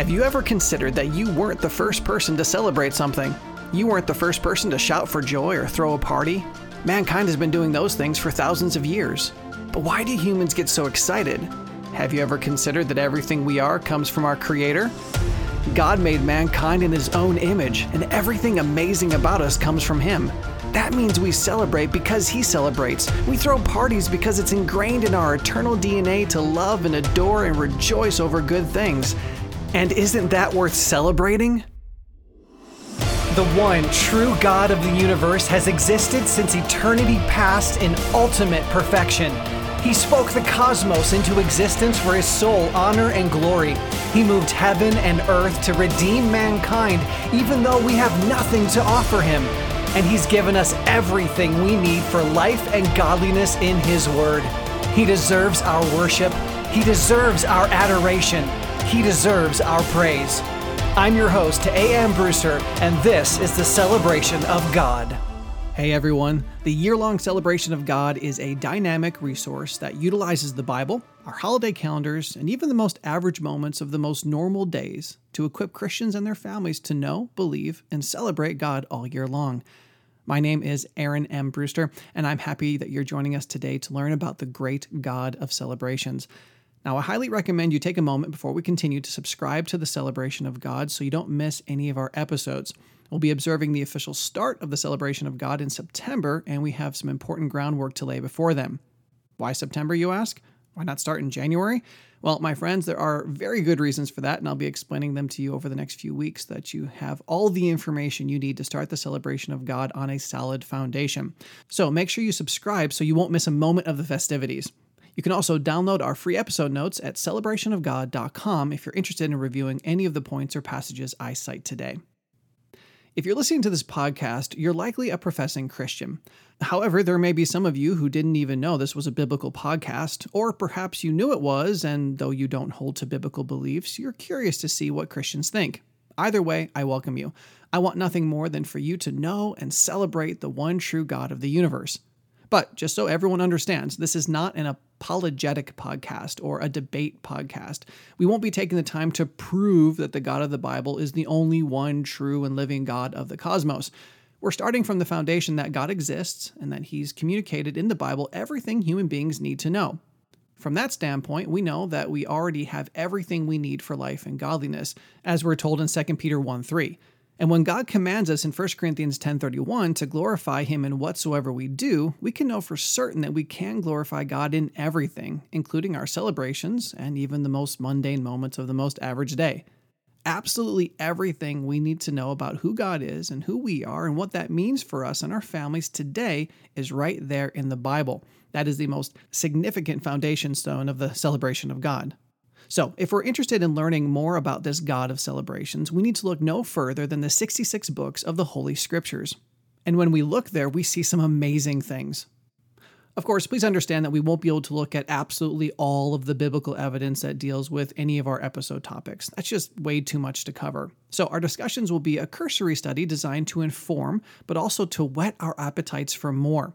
Have you ever considered that you weren't the first person to celebrate something? You weren't the first person to shout for joy or throw a party? Mankind has been doing those things for thousands of years. But why do humans get so excited? Have you ever considered that everything we are comes from our Creator? God made mankind in His own image, and everything amazing about us comes from Him. That means we celebrate because He celebrates. We throw parties because it's ingrained in our eternal DNA to love and adore and rejoice over good things. And isn't that worth celebrating? The one true God of the universe has existed since eternity past in ultimate perfection. He spoke the cosmos into existence for his sole honor and glory. He moved heaven and earth to redeem mankind, even though we have nothing to offer him. And he's given us everything we need for life and godliness in his word. He deserves our worship. He deserves our adoration. He deserves our praise. I'm your host, A.M. Brewster, and this is the celebration of God. Hey everyone, the year long celebration of God is a dynamic resource that utilizes the Bible, our holiday calendars, and even the most average moments of the most normal days to equip Christians and their families to know, believe, and celebrate God all year long. My name is Aaron M. Brewster, and I'm happy that you're joining us today to learn about the great God of celebrations. Now, I highly recommend you take a moment before we continue to subscribe to the Celebration of God so you don't miss any of our episodes. We'll be observing the official start of the Celebration of God in September, and we have some important groundwork to lay before them. Why September, you ask? Why not start in January? Well, my friends, there are very good reasons for that, and I'll be explaining them to you over the next few weeks so that you have all the information you need to start the celebration of God on a solid foundation. So make sure you subscribe so you won't miss a moment of the festivities. You can also download our free episode notes at celebrationofgod.com if you're interested in reviewing any of the points or passages I cite today. If you're listening to this podcast, you're likely a professing Christian. However, there may be some of you who didn't even know this was a biblical podcast, or perhaps you knew it was, and though you don't hold to biblical beliefs, you're curious to see what Christians think. Either way, I welcome you. I want nothing more than for you to know and celebrate the one true God of the universe. But just so everyone understands, this is not an apologetic podcast or a debate podcast. We won't be taking the time to prove that the God of the Bible is the only one true and living God of the cosmos. We're starting from the foundation that God exists and that He's communicated in the Bible everything human beings need to know. From that standpoint, we know that we already have everything we need for life and godliness, as we're told in 2 Peter 1 3. And when God commands us in 1 Corinthians 10:31 to glorify him in whatsoever we do, we can know for certain that we can glorify God in everything, including our celebrations and even the most mundane moments of the most average day. Absolutely everything we need to know about who God is and who we are and what that means for us and our families today is right there in the Bible. That is the most significant foundation stone of the celebration of God. So, if we're interested in learning more about this God of celebrations, we need to look no further than the 66 books of the Holy Scriptures. And when we look there, we see some amazing things. Of course, please understand that we won't be able to look at absolutely all of the biblical evidence that deals with any of our episode topics. That's just way too much to cover. So, our discussions will be a cursory study designed to inform, but also to whet our appetites for more.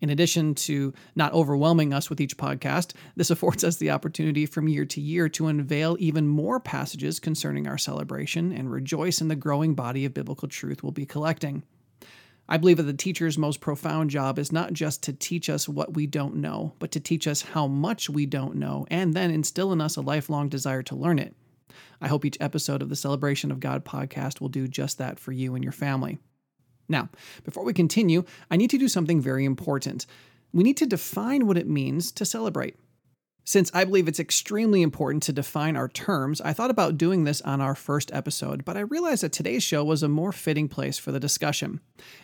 In addition to not overwhelming us with each podcast, this affords us the opportunity from year to year to unveil even more passages concerning our celebration and rejoice in the growing body of biblical truth we'll be collecting. I believe that the teacher's most profound job is not just to teach us what we don't know, but to teach us how much we don't know and then instill in us a lifelong desire to learn it. I hope each episode of the Celebration of God podcast will do just that for you and your family. Now, before we continue, I need to do something very important. We need to define what it means to celebrate. Since I believe it's extremely important to define our terms, I thought about doing this on our first episode, but I realized that today's show was a more fitting place for the discussion.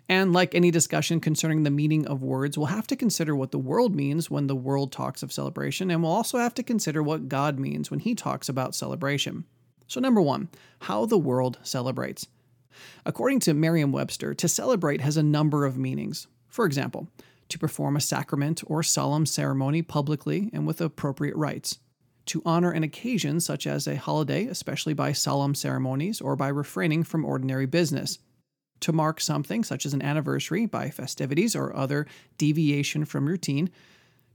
And like any discussion concerning the meaning of words, we'll have to consider what the world means when the world talks of celebration, and we'll also have to consider what God means when he talks about celebration. So, number one, how the world celebrates. According to Merriam Webster, to celebrate has a number of meanings. For example, to perform a sacrament or solemn ceremony publicly and with appropriate rites, to honor an occasion such as a holiday, especially by solemn ceremonies or by refraining from ordinary business, to mark something such as an anniversary by festivities or other deviation from routine,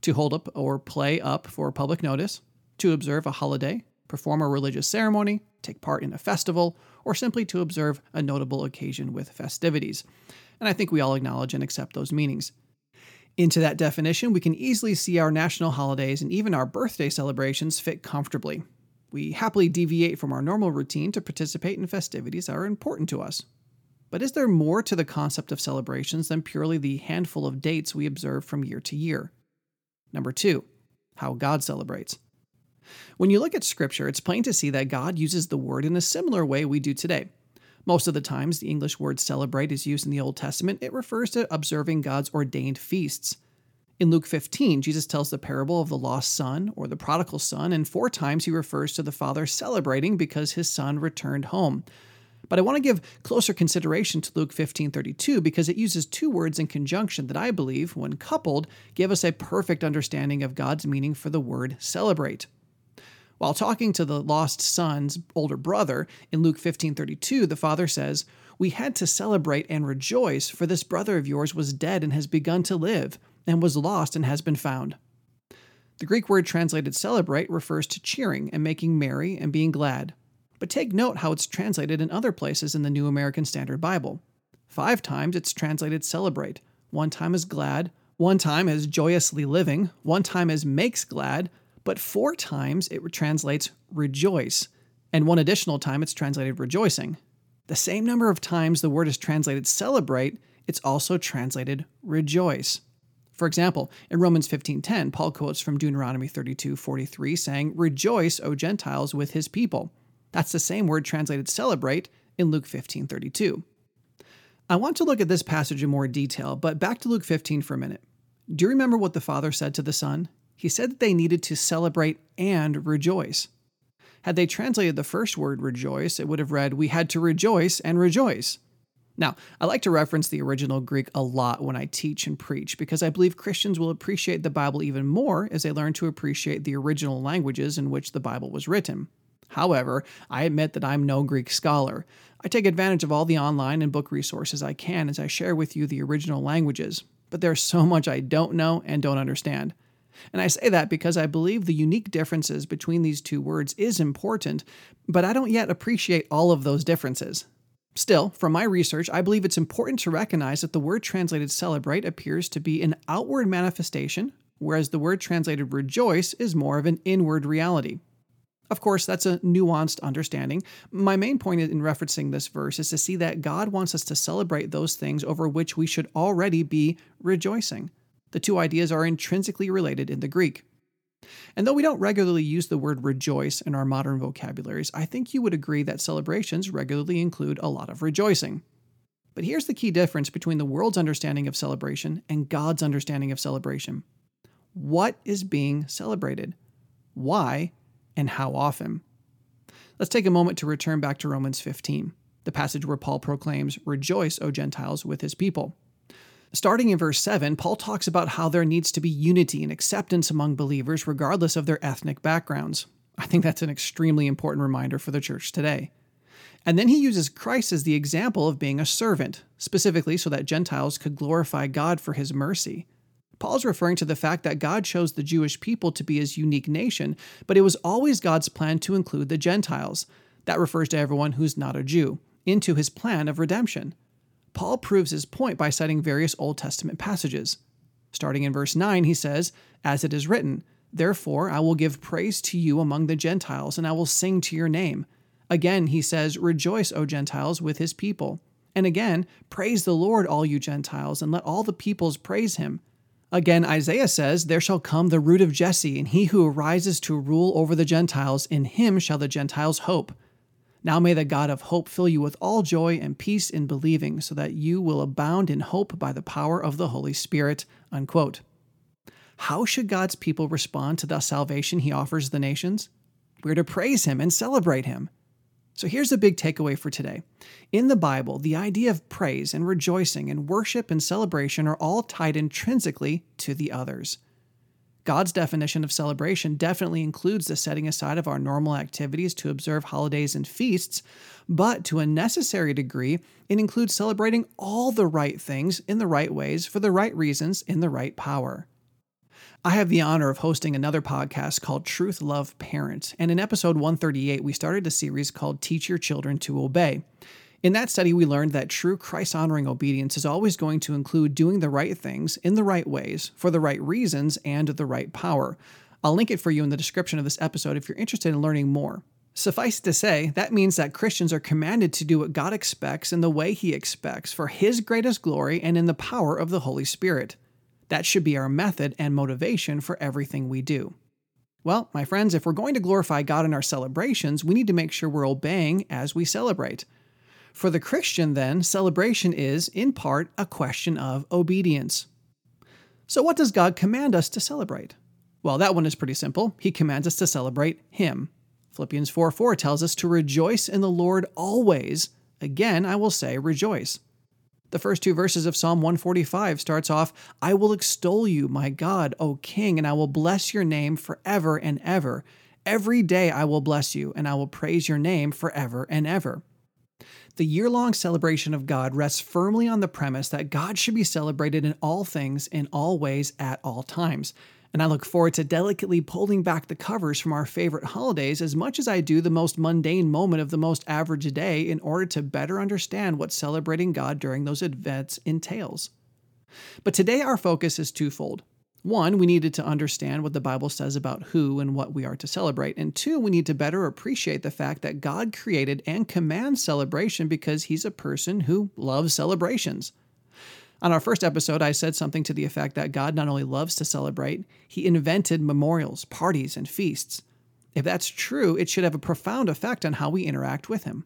to hold up or play up for public notice, to observe a holiday, perform a religious ceremony, take part in a festival, or simply to observe a notable occasion with festivities. And I think we all acknowledge and accept those meanings. Into that definition, we can easily see our national holidays and even our birthday celebrations fit comfortably. We happily deviate from our normal routine to participate in festivities that are important to us. But is there more to the concept of celebrations than purely the handful of dates we observe from year to year? Number two, how God celebrates. When you look at Scripture, it's plain to see that God uses the word in a similar way we do today. Most of the times, the English word celebrate is used in the Old Testament, it refers to observing God's ordained feasts. In Luke 15, Jesus tells the parable of the lost son or the prodigal son, and four times he refers to the father celebrating because his son returned home. But I want to give closer consideration to Luke 15:32 because it uses two words in conjunction that I believe, when coupled, give us a perfect understanding of God's meaning for the word celebrate. While talking to the lost son's older brother in Luke 15:32, the father says, "We had to celebrate and rejoice, for this brother of yours was dead and has begun to live, and was lost and has been found." The Greek word translated celebrate refers to cheering and making merry and being glad. But take note how it's translated in other places in the New American Standard Bible. Five times it's translated celebrate, one time as glad, one time as joyously living, one time as makes glad, but four times it translates rejoice, and one additional time it's translated rejoicing. The same number of times the word is translated celebrate, it's also translated rejoice. For example, in Romans 15:10, Paul quotes from Deuteronomy 32:43 saying, "Rejoice, O Gentiles, with his people." That's the same word translated celebrate in Luke 15:32. I want to look at this passage in more detail, but back to Luke 15 for a minute. Do you remember what the Father said to the Son? He said that they needed to celebrate and rejoice. Had they translated the first word rejoice, it would have read, We had to rejoice and rejoice. Now, I like to reference the original Greek a lot when I teach and preach because I believe Christians will appreciate the Bible even more as they learn to appreciate the original languages in which the Bible was written. However, I admit that I'm no Greek scholar. I take advantage of all the online and book resources I can as I share with you the original languages, but there's so much I don't know and don't understand. And I say that because I believe the unique differences between these two words is important, but I don't yet appreciate all of those differences. Still, from my research, I believe it's important to recognize that the word translated celebrate appears to be an outward manifestation, whereas the word translated rejoice is more of an inward reality. Of course, that's a nuanced understanding. My main point in referencing this verse is to see that God wants us to celebrate those things over which we should already be rejoicing. The two ideas are intrinsically related in the Greek. And though we don't regularly use the word rejoice in our modern vocabularies, I think you would agree that celebrations regularly include a lot of rejoicing. But here's the key difference between the world's understanding of celebration and God's understanding of celebration. What is being celebrated? Why? And how often? Let's take a moment to return back to Romans 15, the passage where Paul proclaims, Rejoice, O Gentiles, with his people. Starting in verse 7, Paul talks about how there needs to be unity and acceptance among believers regardless of their ethnic backgrounds. I think that's an extremely important reminder for the church today. And then he uses Christ as the example of being a servant, specifically so that Gentiles could glorify God for his mercy. Paul's referring to the fact that God chose the Jewish people to be his unique nation, but it was always God's plan to include the Gentiles. That refers to everyone who's not a Jew, into his plan of redemption. Paul proves his point by citing various Old Testament passages. Starting in verse 9, he says, As it is written, Therefore I will give praise to you among the Gentiles, and I will sing to your name. Again, he says, Rejoice, O Gentiles, with his people. And again, Praise the Lord, all you Gentiles, and let all the peoples praise him. Again, Isaiah says, There shall come the root of Jesse, and he who arises to rule over the Gentiles, in him shall the Gentiles hope. Now may the God of hope fill you with all joy and peace in believing, so that you will abound in hope by the power of the Holy Spirit. Unquote. How should God's people respond to the salvation he offers the nations? We're to praise him and celebrate him. So here's the big takeaway for today. In the Bible, the idea of praise and rejoicing and worship and celebration are all tied intrinsically to the others. God's definition of celebration definitely includes the setting aside of our normal activities to observe holidays and feasts, but to a necessary degree, it includes celebrating all the right things in the right ways for the right reasons in the right power. I have the honor of hosting another podcast called Truth Love Parent, and in episode 138, we started a series called Teach Your Children to Obey. In that study, we learned that true Christ honoring obedience is always going to include doing the right things in the right ways, for the right reasons, and the right power. I'll link it for you in the description of this episode if you're interested in learning more. Suffice to say, that means that Christians are commanded to do what God expects in the way He expects for His greatest glory and in the power of the Holy Spirit. That should be our method and motivation for everything we do. Well, my friends, if we're going to glorify God in our celebrations, we need to make sure we're obeying as we celebrate. For the Christian, then, celebration is, in part, a question of obedience. So, what does God command us to celebrate? Well, that one is pretty simple. He commands us to celebrate Him. Philippians 4 4 tells us to rejoice in the Lord always. Again, I will say, rejoice. The first two verses of Psalm 145 starts off, I will extol you, my God, O King, and I will bless your name forever and ever. Every day I will bless you, and I will praise your name forever and ever. The year long celebration of God rests firmly on the premise that God should be celebrated in all things, in all ways, at all times and I look forward to delicately pulling back the covers from our favorite holidays as much as I do the most mundane moment of the most average day in order to better understand what celebrating God during those events entails. But today our focus is twofold. One, we needed to understand what the Bible says about who and what we are to celebrate. And two, we need to better appreciate the fact that God created and commands celebration because He's a person who loves celebrations. On our first episode, I said something to the effect that God not only loves to celebrate, He invented memorials, parties, and feasts. If that's true, it should have a profound effect on how we interact with Him.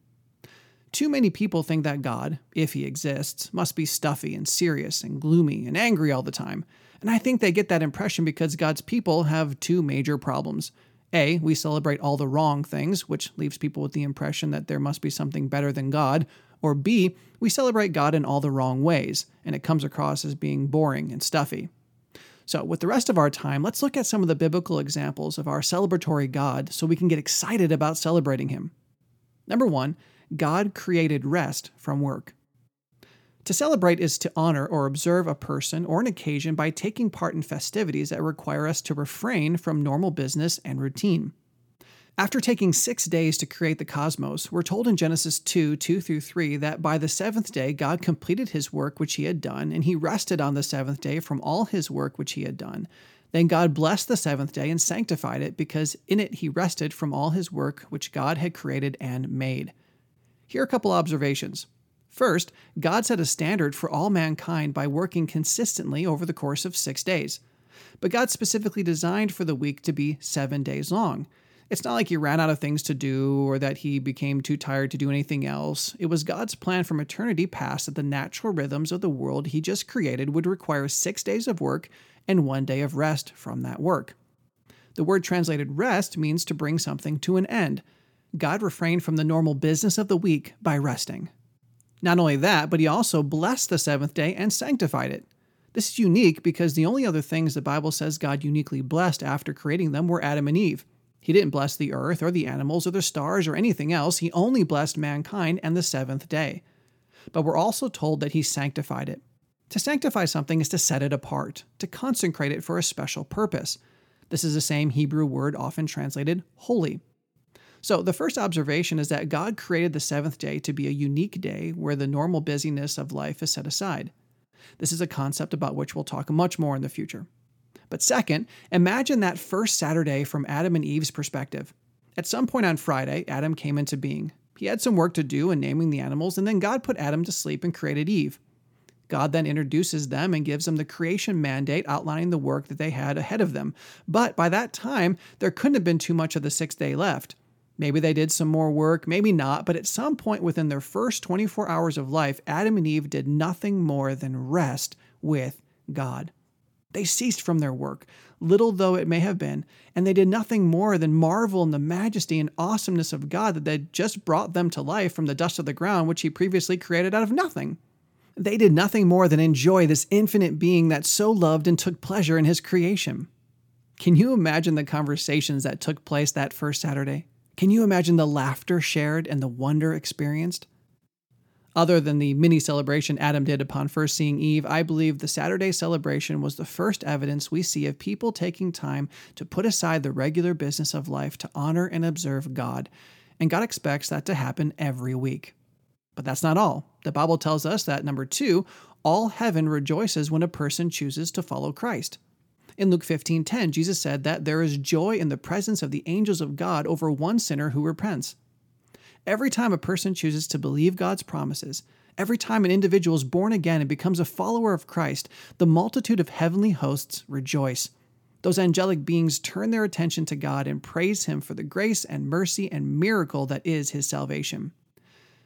Too many people think that God, if He exists, must be stuffy and serious and gloomy and angry all the time. And I think they get that impression because God's people have two major problems. A, we celebrate all the wrong things, which leaves people with the impression that there must be something better than God, or B, we celebrate God in all the wrong ways, and it comes across as being boring and stuffy. So, with the rest of our time, let's look at some of the biblical examples of our celebratory God so we can get excited about celebrating Him. Number one, God created rest from work. To celebrate is to honor or observe a person or an occasion by taking part in festivities that require us to refrain from normal business and routine. After taking six days to create the cosmos, we're told in Genesis 2 2 through 3 that by the seventh day God completed his work which he had done, and he rested on the seventh day from all his work which he had done. Then God blessed the seventh day and sanctified it, because in it he rested from all his work which God had created and made. Here are a couple observations. First, God set a standard for all mankind by working consistently over the course of six days. But God specifically designed for the week to be seven days long. It's not like he ran out of things to do or that he became too tired to do anything else. It was God's plan from eternity past that the natural rhythms of the world he just created would require six days of work and one day of rest from that work. The word translated rest means to bring something to an end. God refrained from the normal business of the week by resting. Not only that, but he also blessed the seventh day and sanctified it. This is unique because the only other things the Bible says God uniquely blessed after creating them were Adam and Eve. He didn't bless the earth or the animals or the stars or anything else. He only blessed mankind and the seventh day. But we're also told that he sanctified it. To sanctify something is to set it apart, to consecrate it for a special purpose. This is the same Hebrew word often translated holy. So, the first observation is that God created the seventh day to be a unique day where the normal busyness of life is set aside. This is a concept about which we'll talk much more in the future. But second, imagine that first Saturday from Adam and Eve's perspective. At some point on Friday, Adam came into being. He had some work to do in naming the animals, and then God put Adam to sleep and created Eve. God then introduces them and gives them the creation mandate outlining the work that they had ahead of them. But by that time, there couldn't have been too much of the sixth day left. Maybe they did some more work, maybe not, but at some point within their first 24 hours of life, Adam and Eve did nothing more than rest with God. They ceased from their work, little though it may have been, and they did nothing more than marvel in the majesty and awesomeness of God that had just brought them to life from the dust of the ground, which He previously created out of nothing. They did nothing more than enjoy this infinite being that so loved and took pleasure in His creation. Can you imagine the conversations that took place that first Saturday? Can you imagine the laughter shared and the wonder experienced? Other than the mini celebration Adam did upon first seeing Eve, I believe the Saturday celebration was the first evidence we see of people taking time to put aside the regular business of life to honor and observe God. And God expects that to happen every week. But that's not all. The Bible tells us that, number two, all heaven rejoices when a person chooses to follow Christ. In Luke 15:10, Jesus said that there is joy in the presence of the angels of God over one sinner who repents. Every time a person chooses to believe God's promises, every time an individual is born again and becomes a follower of Christ, the multitude of heavenly hosts rejoice. Those angelic beings turn their attention to God and praise Him for the grace and mercy and miracle that is His salvation.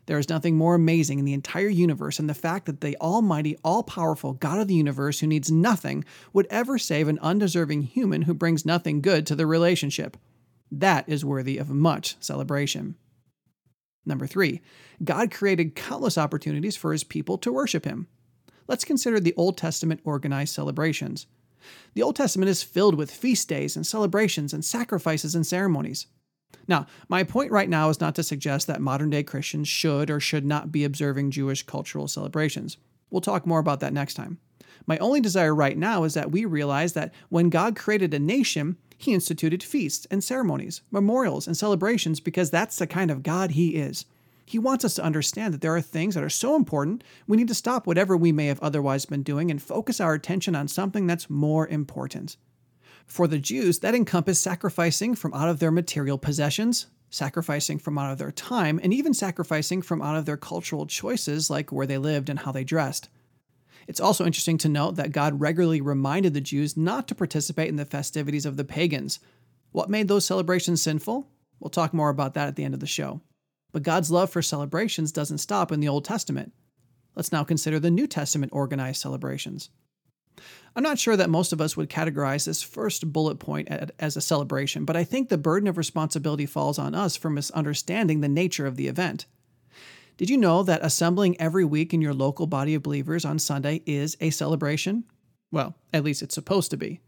There is nothing more amazing in the entire universe than the fact that the almighty, all powerful God of the universe, who needs nothing, would ever save an undeserving human who brings nothing good to the relationship. That is worthy of much celebration. Number three, God created countless opportunities for his people to worship him. Let's consider the Old Testament organized celebrations. The Old Testament is filled with feast days and celebrations and sacrifices and ceremonies. Now, my point right now is not to suggest that modern day Christians should or should not be observing Jewish cultural celebrations. We'll talk more about that next time. My only desire right now is that we realize that when God created a nation, he instituted feasts and ceremonies, memorials and celebrations because that's the kind of God he is. He wants us to understand that there are things that are so important, we need to stop whatever we may have otherwise been doing and focus our attention on something that's more important. For the Jews, that encompassed sacrificing from out of their material possessions, sacrificing from out of their time, and even sacrificing from out of their cultural choices like where they lived and how they dressed. It's also interesting to note that God regularly reminded the Jews not to participate in the festivities of the pagans. What made those celebrations sinful? We'll talk more about that at the end of the show. But God's love for celebrations doesn't stop in the Old Testament. Let's now consider the New Testament organized celebrations. I'm not sure that most of us would categorize this first bullet point as a celebration, but I think the burden of responsibility falls on us for misunderstanding the nature of the event. Did you know that assembling every week in your local body of believers on Sunday is a celebration? Well, at least it's supposed to be.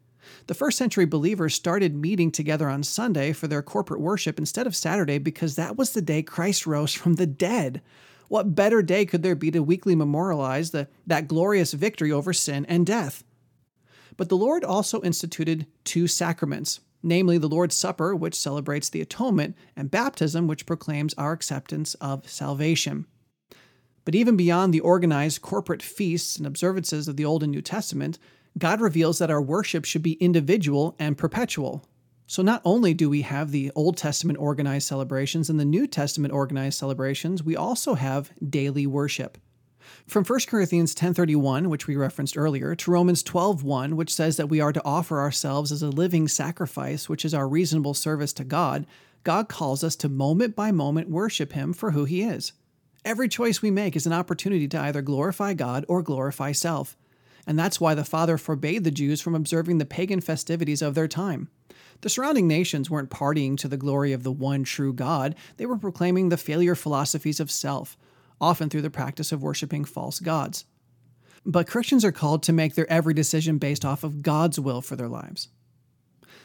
The first century believers started meeting together on Sunday for their corporate worship instead of Saturday because that was the day Christ rose from the dead. What better day could there be to weekly memorialize the, that glorious victory over sin and death? But the Lord also instituted two sacraments namely the Lord's Supper, which celebrates the atonement, and baptism, which proclaims our acceptance of salvation. But even beyond the organized corporate feasts and observances of the Old and New Testament, God reveals that our worship should be individual and perpetual. So not only do we have the Old Testament organized celebrations and the New Testament organized celebrations, we also have daily worship. From 1 Corinthians 10:31, which we referenced earlier, to Romans 12:1, which says that we are to offer ourselves as a living sacrifice, which is our reasonable service to God, God calls us to moment by moment worship him for who he is. Every choice we make is an opportunity to either glorify God or glorify self. And that's why the Father forbade the Jews from observing the pagan festivities of their time. The surrounding nations weren't partying to the glory of the one true God, they were proclaiming the failure philosophies of self, often through the practice of worshiping false gods. But Christians are called to make their every decision based off of God's will for their lives.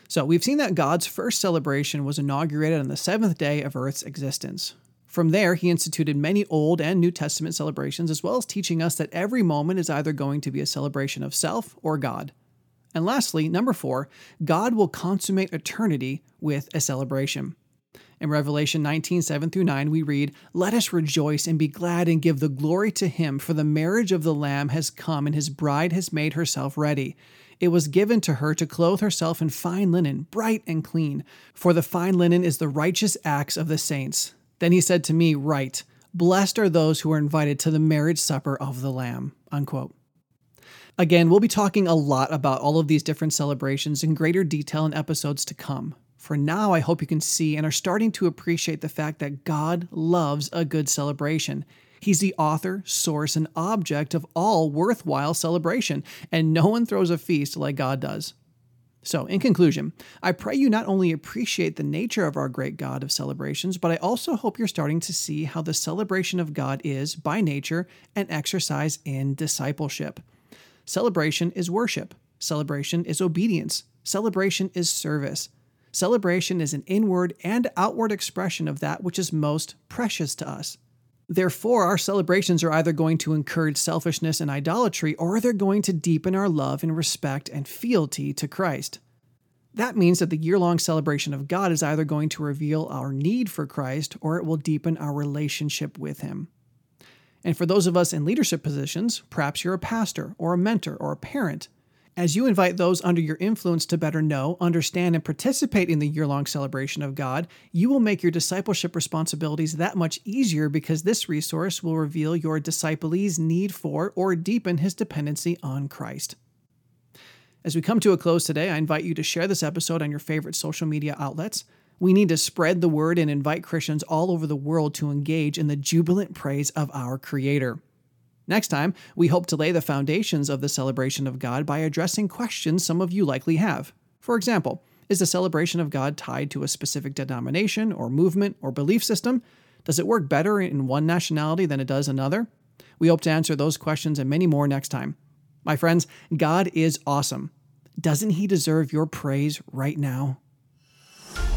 So we've seen that God's first celebration was inaugurated on the seventh day of Earth's existence. From there, he instituted many Old and New Testament celebrations, as well as teaching us that every moment is either going to be a celebration of self or God. And lastly, number four, God will consummate eternity with a celebration. In Revelation 19, 7 through 9, we read, Let us rejoice and be glad and give the glory to him, for the marriage of the Lamb has come, and his bride has made herself ready. It was given to her to clothe herself in fine linen, bright and clean, for the fine linen is the righteous acts of the saints. Then he said to me, Write, Blessed are those who are invited to the marriage supper of the Lamb. Unquote. Again, we'll be talking a lot about all of these different celebrations in greater detail in episodes to come. For now, I hope you can see and are starting to appreciate the fact that God loves a good celebration. He's the author, source, and object of all worthwhile celebration, and no one throws a feast like God does. So, in conclusion, I pray you not only appreciate the nature of our great God of celebrations, but I also hope you're starting to see how the celebration of God is, by nature, an exercise in discipleship. Celebration is worship, celebration is obedience, celebration is service. Celebration is an inward and outward expression of that which is most precious to us. Therefore, our celebrations are either going to encourage selfishness and idolatry, or they're going to deepen our love and respect and fealty to Christ. That means that the year long celebration of God is either going to reveal our need for Christ or it will deepen our relationship with Him. And for those of us in leadership positions, perhaps you're a pastor or a mentor or a parent, as you invite those under your influence to better know, understand, and participate in the year long celebration of God, you will make your discipleship responsibilities that much easier because this resource will reveal your disciplee's need for or deepen his dependency on Christ. As we come to a close today, I invite you to share this episode on your favorite social media outlets. We need to spread the word and invite Christians all over the world to engage in the jubilant praise of our Creator. Next time, we hope to lay the foundations of the celebration of God by addressing questions some of you likely have. For example, is the celebration of God tied to a specific denomination or movement or belief system? Does it work better in one nationality than it does another? We hope to answer those questions and many more next time. My friends, God is awesome. Doesn't He deserve your praise right now?